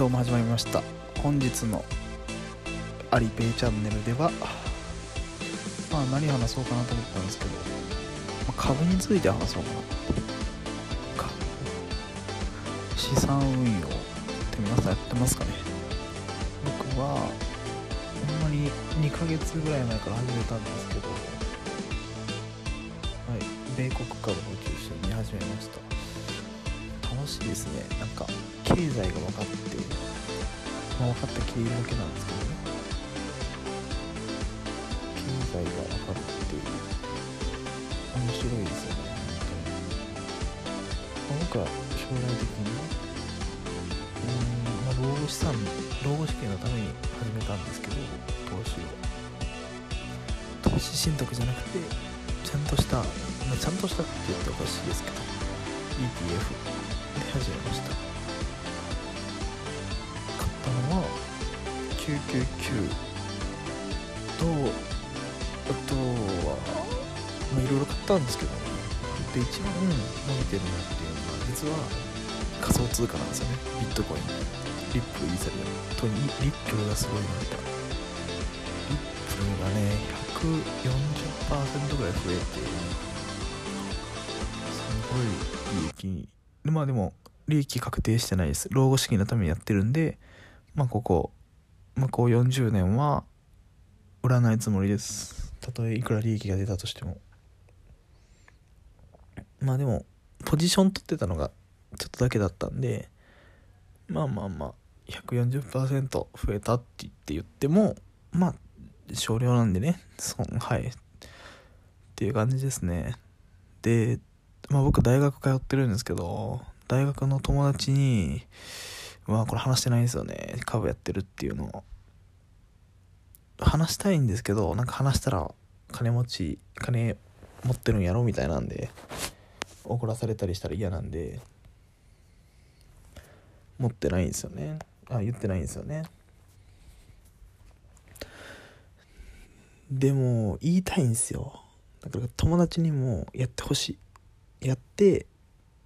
どうも始まりました本日のアリペイチャンネルではまあ何話そうかなと思ったんですけど、まあ、株について話そうかな株資産運用って皆さんやってますかね。僕はほんまに2ヶ月ぐらい前から始めたんですけどはい米国株を中心に始めました。楽しいですね。なんか経済が分かって、まあ、分かってきているだけなんですけどね。経済が分かっていう面白いですよね本当に、ま、僕は将来的にうん、まあ、老後資産老後資金のために始めたんですけど投資を投資信託じゃなくてちゃんとした、まあ、ちゃんとしたって言っておかしいですけど ETF で始めました。ったのは999とあとはまあいろいろ買ったんですけどで一番伸びてるのっていうのは実は仮想通貨なんですよね。ビットコイン。リップイーサリアム。とにリップルがすごいな。ったリップルがね140%ぐらい増えてすごい利益に。まあでも利益確定してないです。老後資金のためにやってるんでまあここ向こう40年は売らないつもりです。たとえいくら利益が出たとしても。まあでもポジション取ってたのがちょっとだけだったんでまあまあまあ140%増えたって言って言ってもまあ少量なんでね。そはい。っていう感じですね。でまあ僕大学通ってるんですけど大学の友達にまあこれ話してないんですよね。株やってるっていうのを。話したいんですけどなんか話したら金持ち金持ってるんやろみたいなんで怒らされたりしたら嫌なんで持ってないんですよね。あ言ってないんですよね。でも言いたいんですよ。だから友達にもやってほしい。やって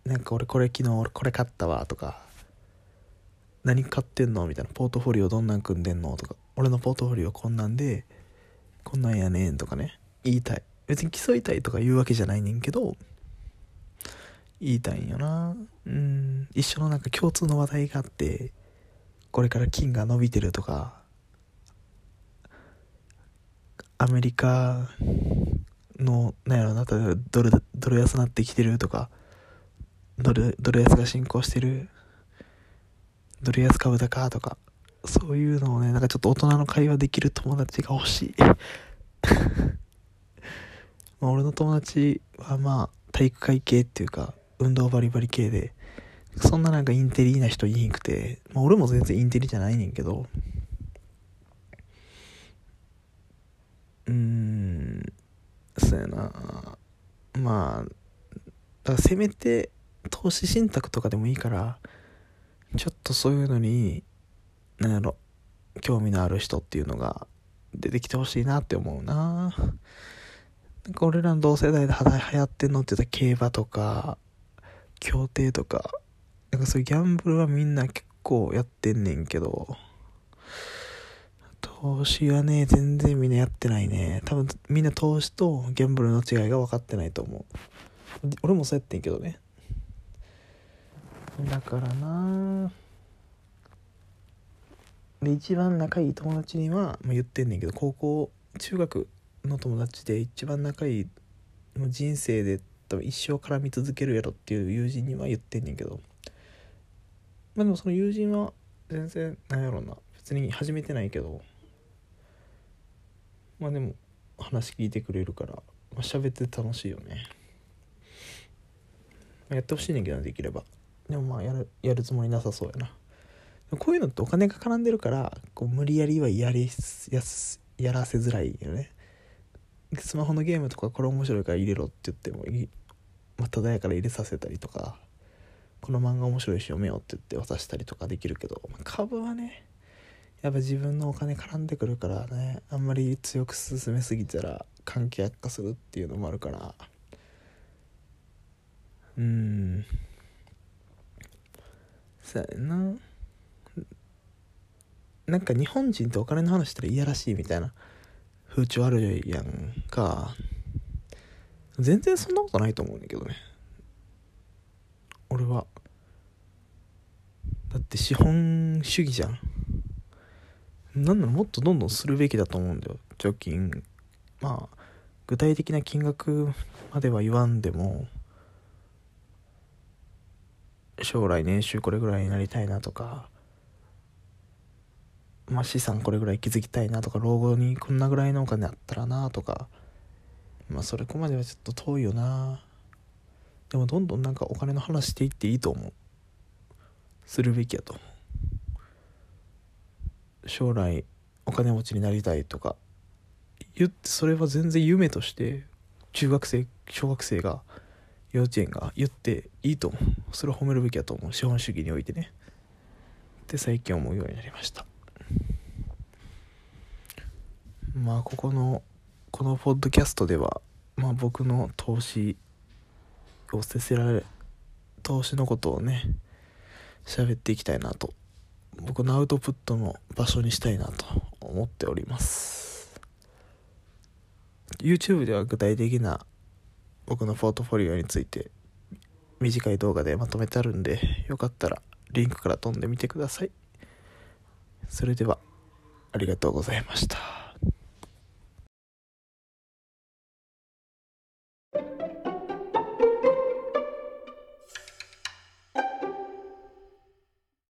なんか俺これ昨日俺これ買ったわとか何買ってんの？みたいなポートフォリオどんなん組んでんの？とか俺のポートフォリオこんなんでこんなんやねんとかね。言いたい。別に競いたいとか言うわけじゃないねんけど言いたいんよな。うん。一緒のなんか共通の話題があってこれから金が伸びてるとかアメリカのなんやろなドルドル安なってきてるとかドルドル安が進行してるドル安株高とかそういうのをねなんかちょっと大人の会話できる友達が欲しい。まあ俺の友達はまあ体育会系っていうか運動バリバリ系でそんななんかインテリな人いひんくて、まあ、俺も全然インテリじゃないねんけどうーんそうやな。まあだからせめて投資信託とかでもいいからちょっとそういうのになんやろ興味のある人っていうのが出てきてほしいなって思うな。なんか俺らの同世代で流行ってんのって言ったら競馬とか競艇とかなんかそういうギャンブルはみんな結構やってんねんけど投資はね全然みんなやってないね。多分みんな投資とギャンブルの違いが分かってないと思う。俺もそうやってんけどね。だからな。で一番仲いい友達には、まあ、言ってんねんけど高校中学の友達で一番仲いいもう人生で多分一生絡み続けるやろっていう友人には言ってんねんけど。まあでもその友人は全然なんやろうな。別に始めてないけど。まあでも話聞いてくれるから、まあ、喋って楽しいよね、やってほしいねんけどできれば。でもまあやるやるつもりなさそうやな。こういうのってお金が絡んでるからこう無理やりはやりやすやらせづらいよね。スマホのゲームとかこれ面白いから入れろって言ってもいまあ、ただやから入れさせたりとかこの漫画面白いし読めよって言って渡したりとかできるけど、まあ、株はねやっぱ自分のお金絡んでくるからねあんまり強く進めすぎたら関係悪化するっていうのもあるから。うん。そうやな。なんか日本人ってお金の話したらいやらしいみたいな風潮あるやんか。全然そんなことないと思うんだけどね。俺は。だって資本主義じゃん。なんなのもっとどんどんするべきだと思うんだよ。貯金。まあ具体的な金額までは言わんでも。将来年収これぐらいになりたいなとかまあ資産これぐらい築きたいなとか老後にこんなぐらいのお金あったらなとかまあそれこまではちょっと遠いよな。でもどんどんなんかお金の話していっていいと思う。するべきやと思う。将来お金持ちになりたいとか言ってそれは全然夢として中学生小学生が幼稚園が言っていいと思う。それを褒めるべきだと思う。資本主義においてね。って最近思うようになりました。まあここのこのポッドキャストではまあ僕の投資をせせられ投資のことをね喋っていきたいなと。僕のアウトプットの場所にしたいなと思っております。YouTube では具体的な僕のポートフォリオについて短い動画でまとめてあるんでよかったらリンクから飛んでみてください。それではありがとうございました。